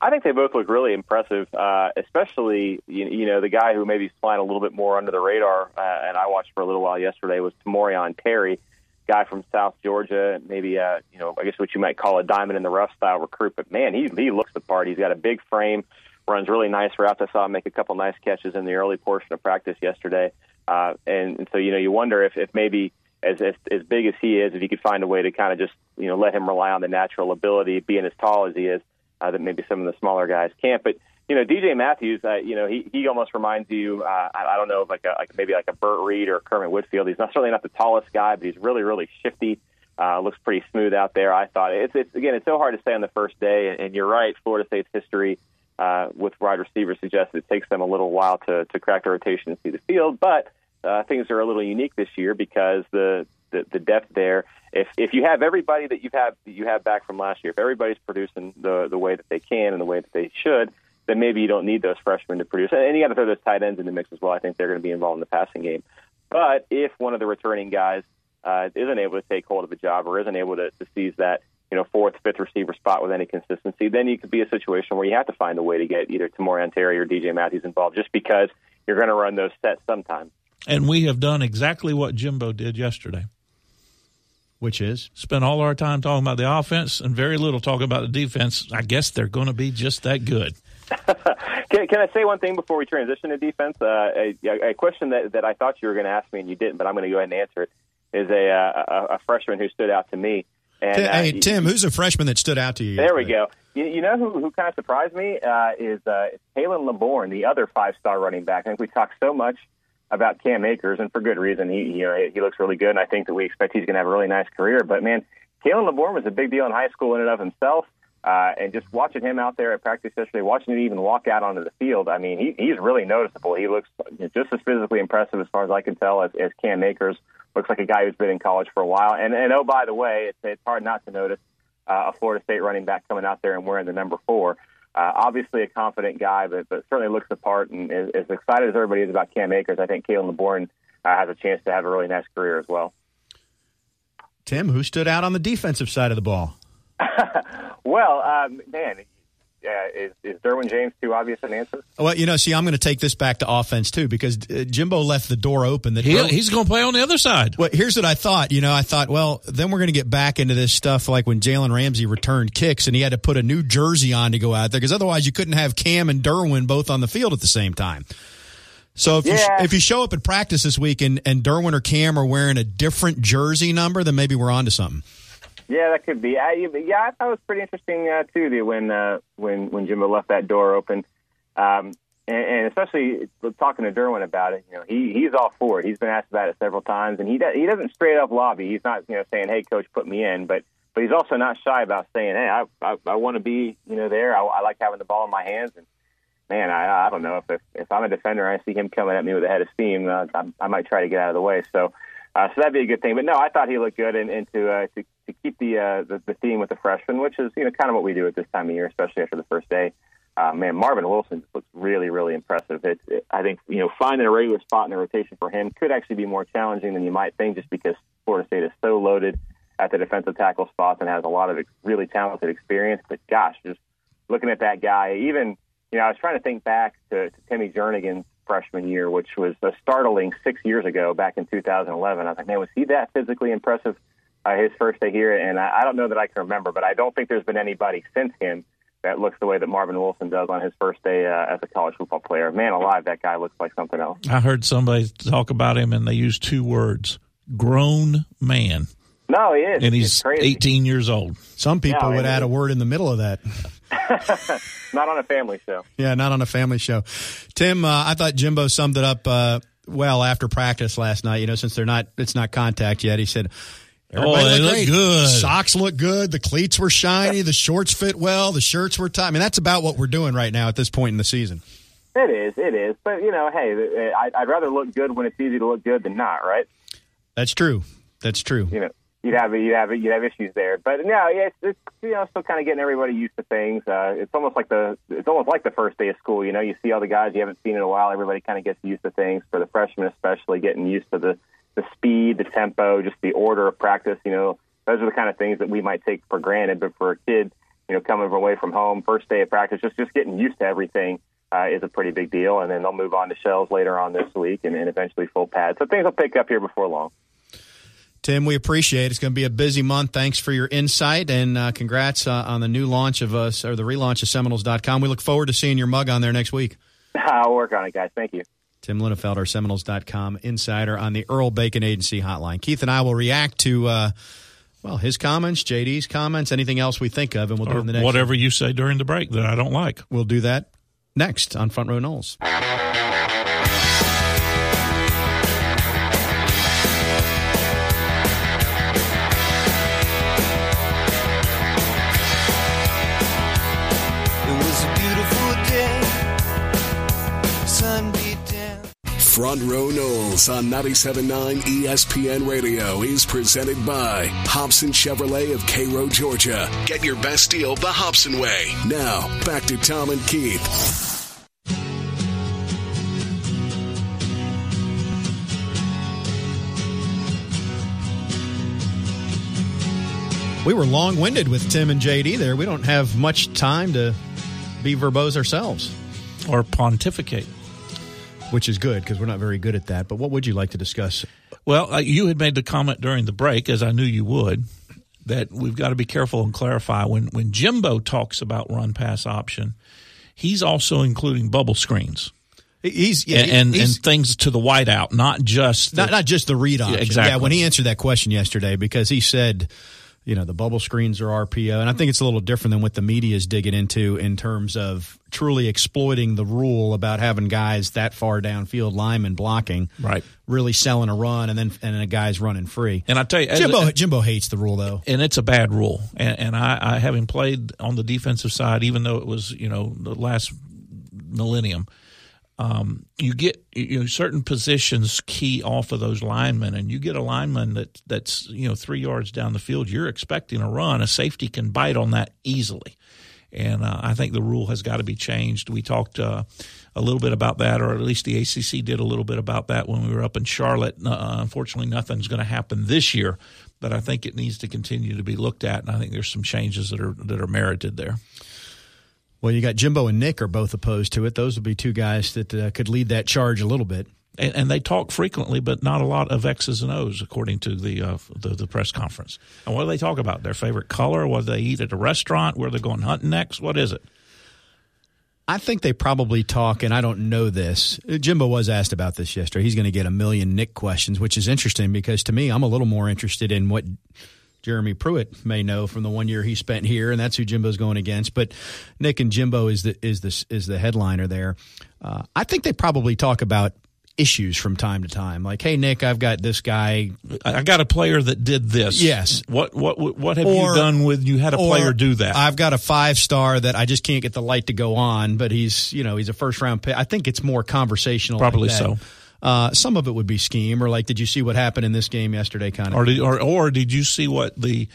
I think they both look really impressive, uh, especially you, you know the guy who maybe is flying a little bit more under the radar, uh, and I watched for a little while yesterday was Tamorrion Terry, guy from South Georgia, maybe uh, you know I guess what you might call a diamond in the rough style recruit, but man, he he looks the part. He's got a big frame, runs really nice routes. I saw him make a couple nice catches in the early portion of practice yesterday, uh, and, so you know you wonder if if maybe as, as as big as he is, if he could find a way to kind of just you know let him rely on the natural ability, being as tall as he is, uh, that maybe some of the smaller guys can't. But you know, DJ Matthews, uh, you know, he he almost reminds you, uh, I, I don't know, like a, like maybe like a Bert Reed or Kermit Whitfield. He's not certainly not the tallest guy, but he's really really shifty. Uh, looks pretty smooth out there. I thought it's it's again, it's so hard to say on the first day, and, and you're right. Florida State's history uh, with wide receivers suggests it takes them a little while to to crack the rotation and see the field, but. Uh, things are a little unique this year because the the, the depth there. If if you have everybody that you have that you have back from last year, if everybody's producing the the way that they can and the way that they should, then maybe you don't need those freshmen to produce. And you got to throw those tight ends in the mix as well. I think they're going to be involved in the passing game. But if one of the returning guys uh, isn't able to take hold of a job or isn't able to, to seize that you know fourth, fifth receiver spot with any consistency, then you could be a situation where you have to find a way to get either Tamorrion Terry or DJ Matthews involved, just because you're going to run those sets sometime. And we have done exactly what Jimbo did yesterday. Which is? Spend all our time talking about the offense and very little talking about the defense. I guess they're going to be just that good. can, can, I say one thing before we transition to defense? Uh, a, a, question that, that I thought you were going to ask me and you didn't, but I'm going to go ahead and answer it. Is a, a, a freshman who stood out to me. And, uh, hey, Tim, who's a freshman that stood out to you? There we go. You, know who, who kind of surprised me uh, is uh, Khalan Laborn, the other five-star running back. I think we talked so much about Cam Akers, and for good reason. He you know he looks really good, and I think that we expect he's going to have a really nice career. But man, Khalan Laborn was a big deal in high school in and of himself. Uh, and just watching him out there at practice yesterday, watching him even walk out onto the field, I mean, he, he's really noticeable. He looks just as physically impressive as far as I can tell as, as Cam Akers. Looks like a guy who's been in college for a while. And, and oh, by the way, it's, it's hard not to notice uh, a Florida State running back coming out there and wearing the number four. Uh, obviously a confident guy, but, but certainly looks the part and is, as excited as everybody is about Cam Akers. I think Khalan Laborn uh, has a chance to have a really nice career as well. Tim, who stood out on the defensive side of the ball? well, um, man, uh, is, is Derwin James too obvious an answer? Well, you know, see, I'm going to take this back to offense too because uh, Jimbo left the door open. That he, he's going to play on the other side. Well, here's what I thought. You know, I thought, well, then we're going to get back into this stuff like when Jalen Ramsey returned kicks and he had to put a new jersey on to go out there because otherwise you couldn't have Cam and Derwin both on the field at the same time. So if yeah. you if you show up at practice this week and, and Derwin or Cam are wearing a different jersey number, then maybe we're on to something. Yeah, that could be. I, yeah, I thought it was pretty interesting uh, too. The, when uh, when when Jimbo left that door open, um, and, and especially talking to Derwin about it. You know, he he's all for it. He's been asked about it several times, and he does, he doesn't straight up lobby. He's not you know saying, "Hey, coach, put me in," but but he's also not shy about saying, "Hey, I I, I want to be you know there. I, I like having the ball in my hands." And man, I I don't know if if, if I'm a defender, and I see him coming at me with a head of steam, uh, I, I might try to get out of the way. So. Uh, so that'd be a good thing. But no, I thought he looked good, and, and to, uh, to to keep the, uh, the the theme with the freshmen, which is you know kind of what we do at this time of year, especially after the first day. Uh, man, Marvin Wilson looks really, really impressive. It, it, I think you know finding a regular spot in the rotation for him could actually be more challenging than you might think, just because Florida State is so loaded at the defensive tackle spots and has a lot of ex- really talented experience. But gosh, just looking at that guy, even you know, I was trying to think back to, to Timmy Jernigan's freshman year, which was a startling six years ago, back in 2011. I was like, man, was he that physically impressive uh, his first day here? And I, I don't know that I can remember, but I don't think there's been anybody since him that looks the way that Marvin Wilson does on his first day uh, as a college football player. Man alive, that guy looks like something else. I heard somebody talk about him, and they used two words: grown man. No, he is, and he's 18 years old. Some people would add a word in the middle of that. not on a family show. Yeah, not on a family show. Tim, uh, I thought Jimbo summed it up uh, well after practice last night. You know, since they're not, it's not contact yet. He said. Everybody oh, they look great. good. Socks look good. The cleats were shiny. the shorts fit well. The shirts were tight. I mean, that's about what we're doing right now at this point in the season. It is. It is. But you know, hey, I'd rather look good when it's easy to look good than not, right? That's true. That's true. You know, you'd have you'd have you'd have issues there. But no, yeah, it's, it's you know still kind of getting everybody used to things. Uh, it's almost like the it's almost like the first day of school. You know, you see all the guys you haven't seen in a while. Everybody kind of gets used to things. For the freshmen, especially, getting used to the the speed, the tempo, just the order of practice. You know, those are the kind of things that we might take for granted. But for a kid, you know, coming away from home, first day of practice, just just getting used to everything. Uh, is a pretty big deal, and then they'll move on to shells later on this week, and, and eventually full pads. So things will pick up here before long. Tim, we appreciate it. It's going to be a busy month. Thanks for your insight and uh, congrats uh, on the new launch of us or the relaunch of Seminoles.com. We look forward to seeing your mug on there next week. I'll work on it, guys. Thank you. Tim Linafelt, our Seminoles.com insider on the Earl Bacon Agency hotline. Keith and I will react to, uh, well, his comments, JD's comments, anything else we think of, and we'll do it in the next. Whatever you say during the break that I don't like. We'll do that next on Front Row Noles. Front Row Noles on 97.9 ESPN Radio is presented by Hobson Chevrolet of Cairo, Georgia. Get your best deal the Hobson way. Now, back to Tom and Keith. We were long winded with Tim and JD there. We don't have much time to be verbose ourselves or pontificate. Which is good because we're not very good at that. But what would you like to discuss? Well, uh, you had made the comment during the break, as I knew you would, that we've got to be careful and clarify when when Jimbo talks about run pass option, he's also including bubble screens. He's yeah, and and, he's, and things to the whiteout, not just the, not not just the read option. exactly. Yeah, when he answered that question yesterday, because he said, you know, the bubble screens are RPO, and I think it's a little different than what the media is digging into in terms of truly exploiting the rule about having guys that far downfield, linemen blocking, Right. really selling a run, and then and then a guy's running free. And I tell you, Jimbo Jimbo hates the rule though. and it's a bad rule. And, and I, I having played on the defensive side, even though it was you know the last millennium, um, you get you know certain positions key off of those linemen, and you get a lineman that that's you know three yards down the field, you're expecting a run. A safety can bite on that easily. And uh, I think the rule has got to be changed. We talked uh, a little bit about that, or at least the ACC did a little bit about that when we were up in Charlotte. Uh, unfortunately, nothing's going to happen this year, but I think it needs to continue to be looked at, and I think there's some changes that are that are merited there. Well, you got Jimbo and Nick are both opposed to it. Those would be two guys that uh, could lead that charge a little bit. And, and they talk frequently, but not a lot of X's and O's, according to the, uh, the the press conference. And what do they talk about? Their favorite color? What do they eat at a restaurant? Where they're going hunting next? What is it? I think they probably talk, and I don't know this. Jimbo was asked about this yesterday. He's going to get a million Nick questions, which is interesting because to me, I'm a little more interested in what Jeremy Pruitt may know from the one year he spent here, and that's who Jimbo's going against. But Nick and Jimbo is the is the is the headliner there. Uh, I think they probably talk about issues from time to time, like, "Hey, Nick, I've got this guy I got a player that did this. Yes. What what what have Or- you done with you had a player do that? I've got a five star that I just can't get the light to go on, but he's you know he's a first round pick. I think it's more conversational. like Probably that. so. Uh, some of it would be scheme, or like, did you see what happened in this game yesterday? Kind of. or did or or did you see what the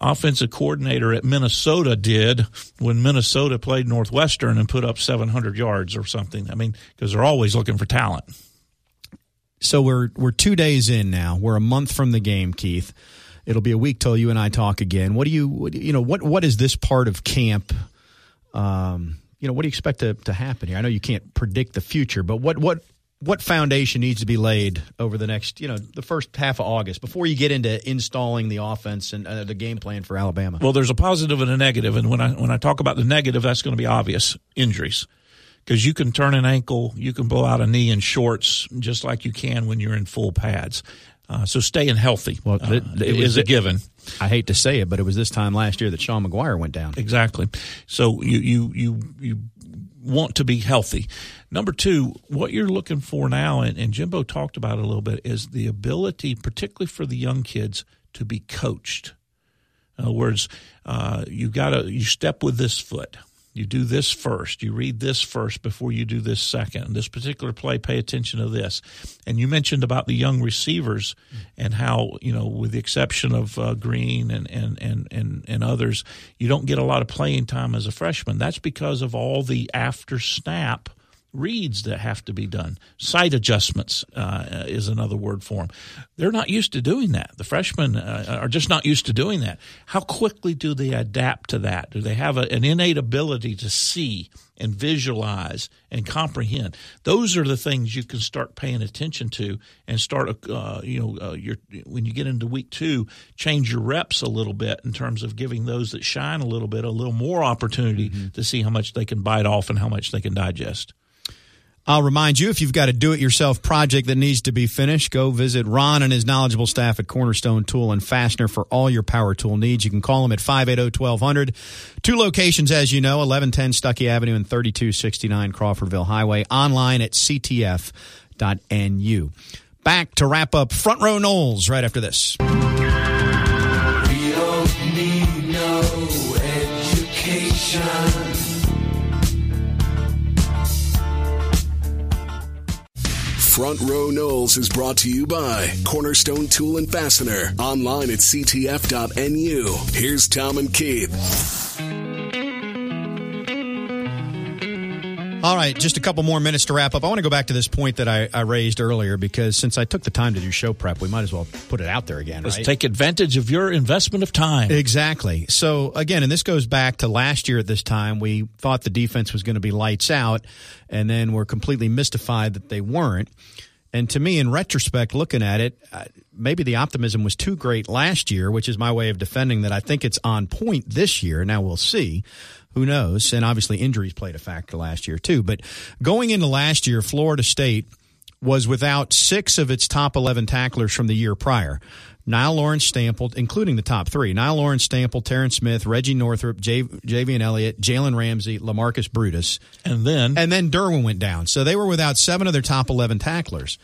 offensive coordinator at Minnesota did when Minnesota played Northwestern and put up 700 yards or something? I mean, because they're always looking for talent. so we're we're two days in now. We're a month from the game, Keith. It'll be a week till you and I talk again. What do you what, you know? What what is this part of camp? Um, you know, what do you expect to, to happen here? I know you can't predict the future, but what what what foundation needs to be laid over the next you know the first half of August before you get into installing the offense and uh, the game plan for Alabama? Well, there's a positive and a negative, and when I when I talk about the negative, that's going to be obvious injuries. Because you can turn an ankle, you can blow out a knee in shorts, just like you can when you're in full pads. Uh, so staying healthy Well, uh, it- it was- is a given. I hate to say it, but it was this time last year that Sean Maguire went down. Exactly. So you you you you want to be healthy. Number two, what you're looking for now, and, and Jimbo talked about it a little bit, is the ability, particularly for the young kids, to be coached. In other words, uh, you got to you step with this foot. You do this first. You read this first before you do this second. This particular play, pay attention to this. And you mentioned about the young receivers and how you know, with the exception of uh, Green and, and and and and others, you don't get a lot of playing time as a freshman. That's because of all the after snap reads that have to be done. Sight adjustments uh, is another word for them. They're not used to doing that. The freshmen uh, are just not used to doing that. How quickly do they adapt to that? Do they have a, an innate ability to see and visualize and comprehend? Those are the things you can start paying attention to and start, uh, you know, uh, your, when you get into week two, change your reps a little bit in terms of giving those that shine a little bit a little more opportunity to see how much they can bite off and how much they can digest. I'll remind you if you've got a do it yourself project that needs to be finished, go visit Ron and his knowledgeable staff at Cornerstone Tool and Fastener for all your power tool needs. You can call them at 580 1200. Two locations, as you know 1110 Stuckey Avenue and 3269 Crawfordville Highway. Online at ctf.nu. Back to wrap up Front Row Noles right after this. We don't need no education. Front Row Noles is brought to you by Cornerstone Tool and Fastener. Online at ctf.nu. Here's Tom and Keith. All right, just a couple more minutes to wrap up. I want to go back to this point that I, I raised earlier because since I took the time to do show prep, we might as well put it out there again. Let's right? take advantage of your investment of time. Exactly. So again, and this goes back to last year at this time, we thought the defense was going to be lights out, and then we're completely mystified that they weren't. And to me, in retrospect, looking at it, uh, maybe the optimism was too great last year, which is my way of defending that I think it's on point this year. Now we'll see. Who knows? And obviously, injuries played a factor last year, too. But going into last year, Florida State was without six of its top 11 tacklers from the year prior. Nile Lawrence-Stample, including the top three. Niall Lawrence Stample, Terrance Smith, Reggie Northrup, J- Javien Elliott, Jalen Ramsey, Lamarcus Brutus. And then And then Derwin went down. So they were without seven of their top 11 tacklers.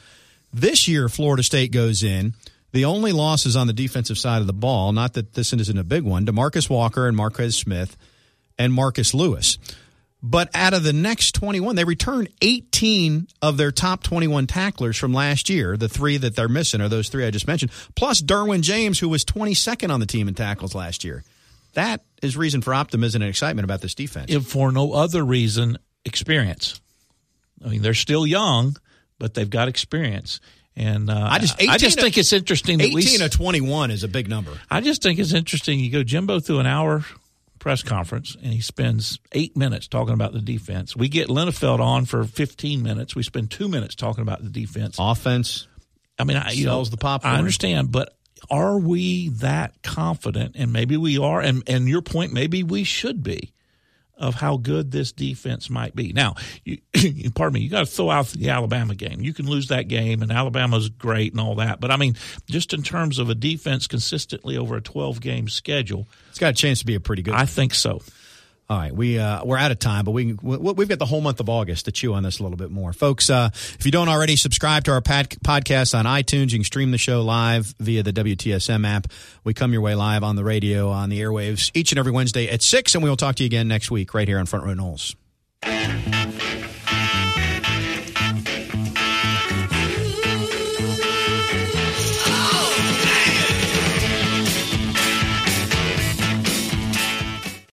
This year, Florida State goes in. The only losses on the defensive side of the ball, not that this isn't a big one, Demarcus Walker and Marquez Smith and Marcus Lewis. But out of the next 21, they return 18 of their top 21 tacklers from last year. The three that they're missing are those three I just mentioned, plus Derwin James, who was 22nd on the team in tackles last year. That is reason for optimism and excitement about this defense. if for no other reason, experience. I mean, they're still young, but they've got experience. And uh, I just- I 18 just of- think it's interesting. That 18 we, s- of 21 is a big number. I just think it's interesting. You go Jimbo through an hour press conference, and he spends eight minutes talking about the defense. We get Linafelt on for 15 minutes. We spend two minutes talking about the defense. Offense. I mean, I, you know, Sells the popcorn. I understand, but are we that confident? And maybe we are. And and your point, maybe we should be of how good this defense might be. Now, you, pardon me, you got to throw out the Alabama game. You can lose that game, and Alabama's great and all that. But I mean, just in terms of a defense consistently over a 12 game schedule, It's got a chance to be a pretty good. I think so. All right, we uh, we're out of time, but we we- we've got the whole month of August to chew on this a little bit more, folks. Uh, if you don't already subscribe to our podcast on iTunes, you can stream the show live via the WTSM app. We come your way live on the radio on the airwaves each and every Wednesday at six, and we will talk to you again next week right here on Front Row Noles.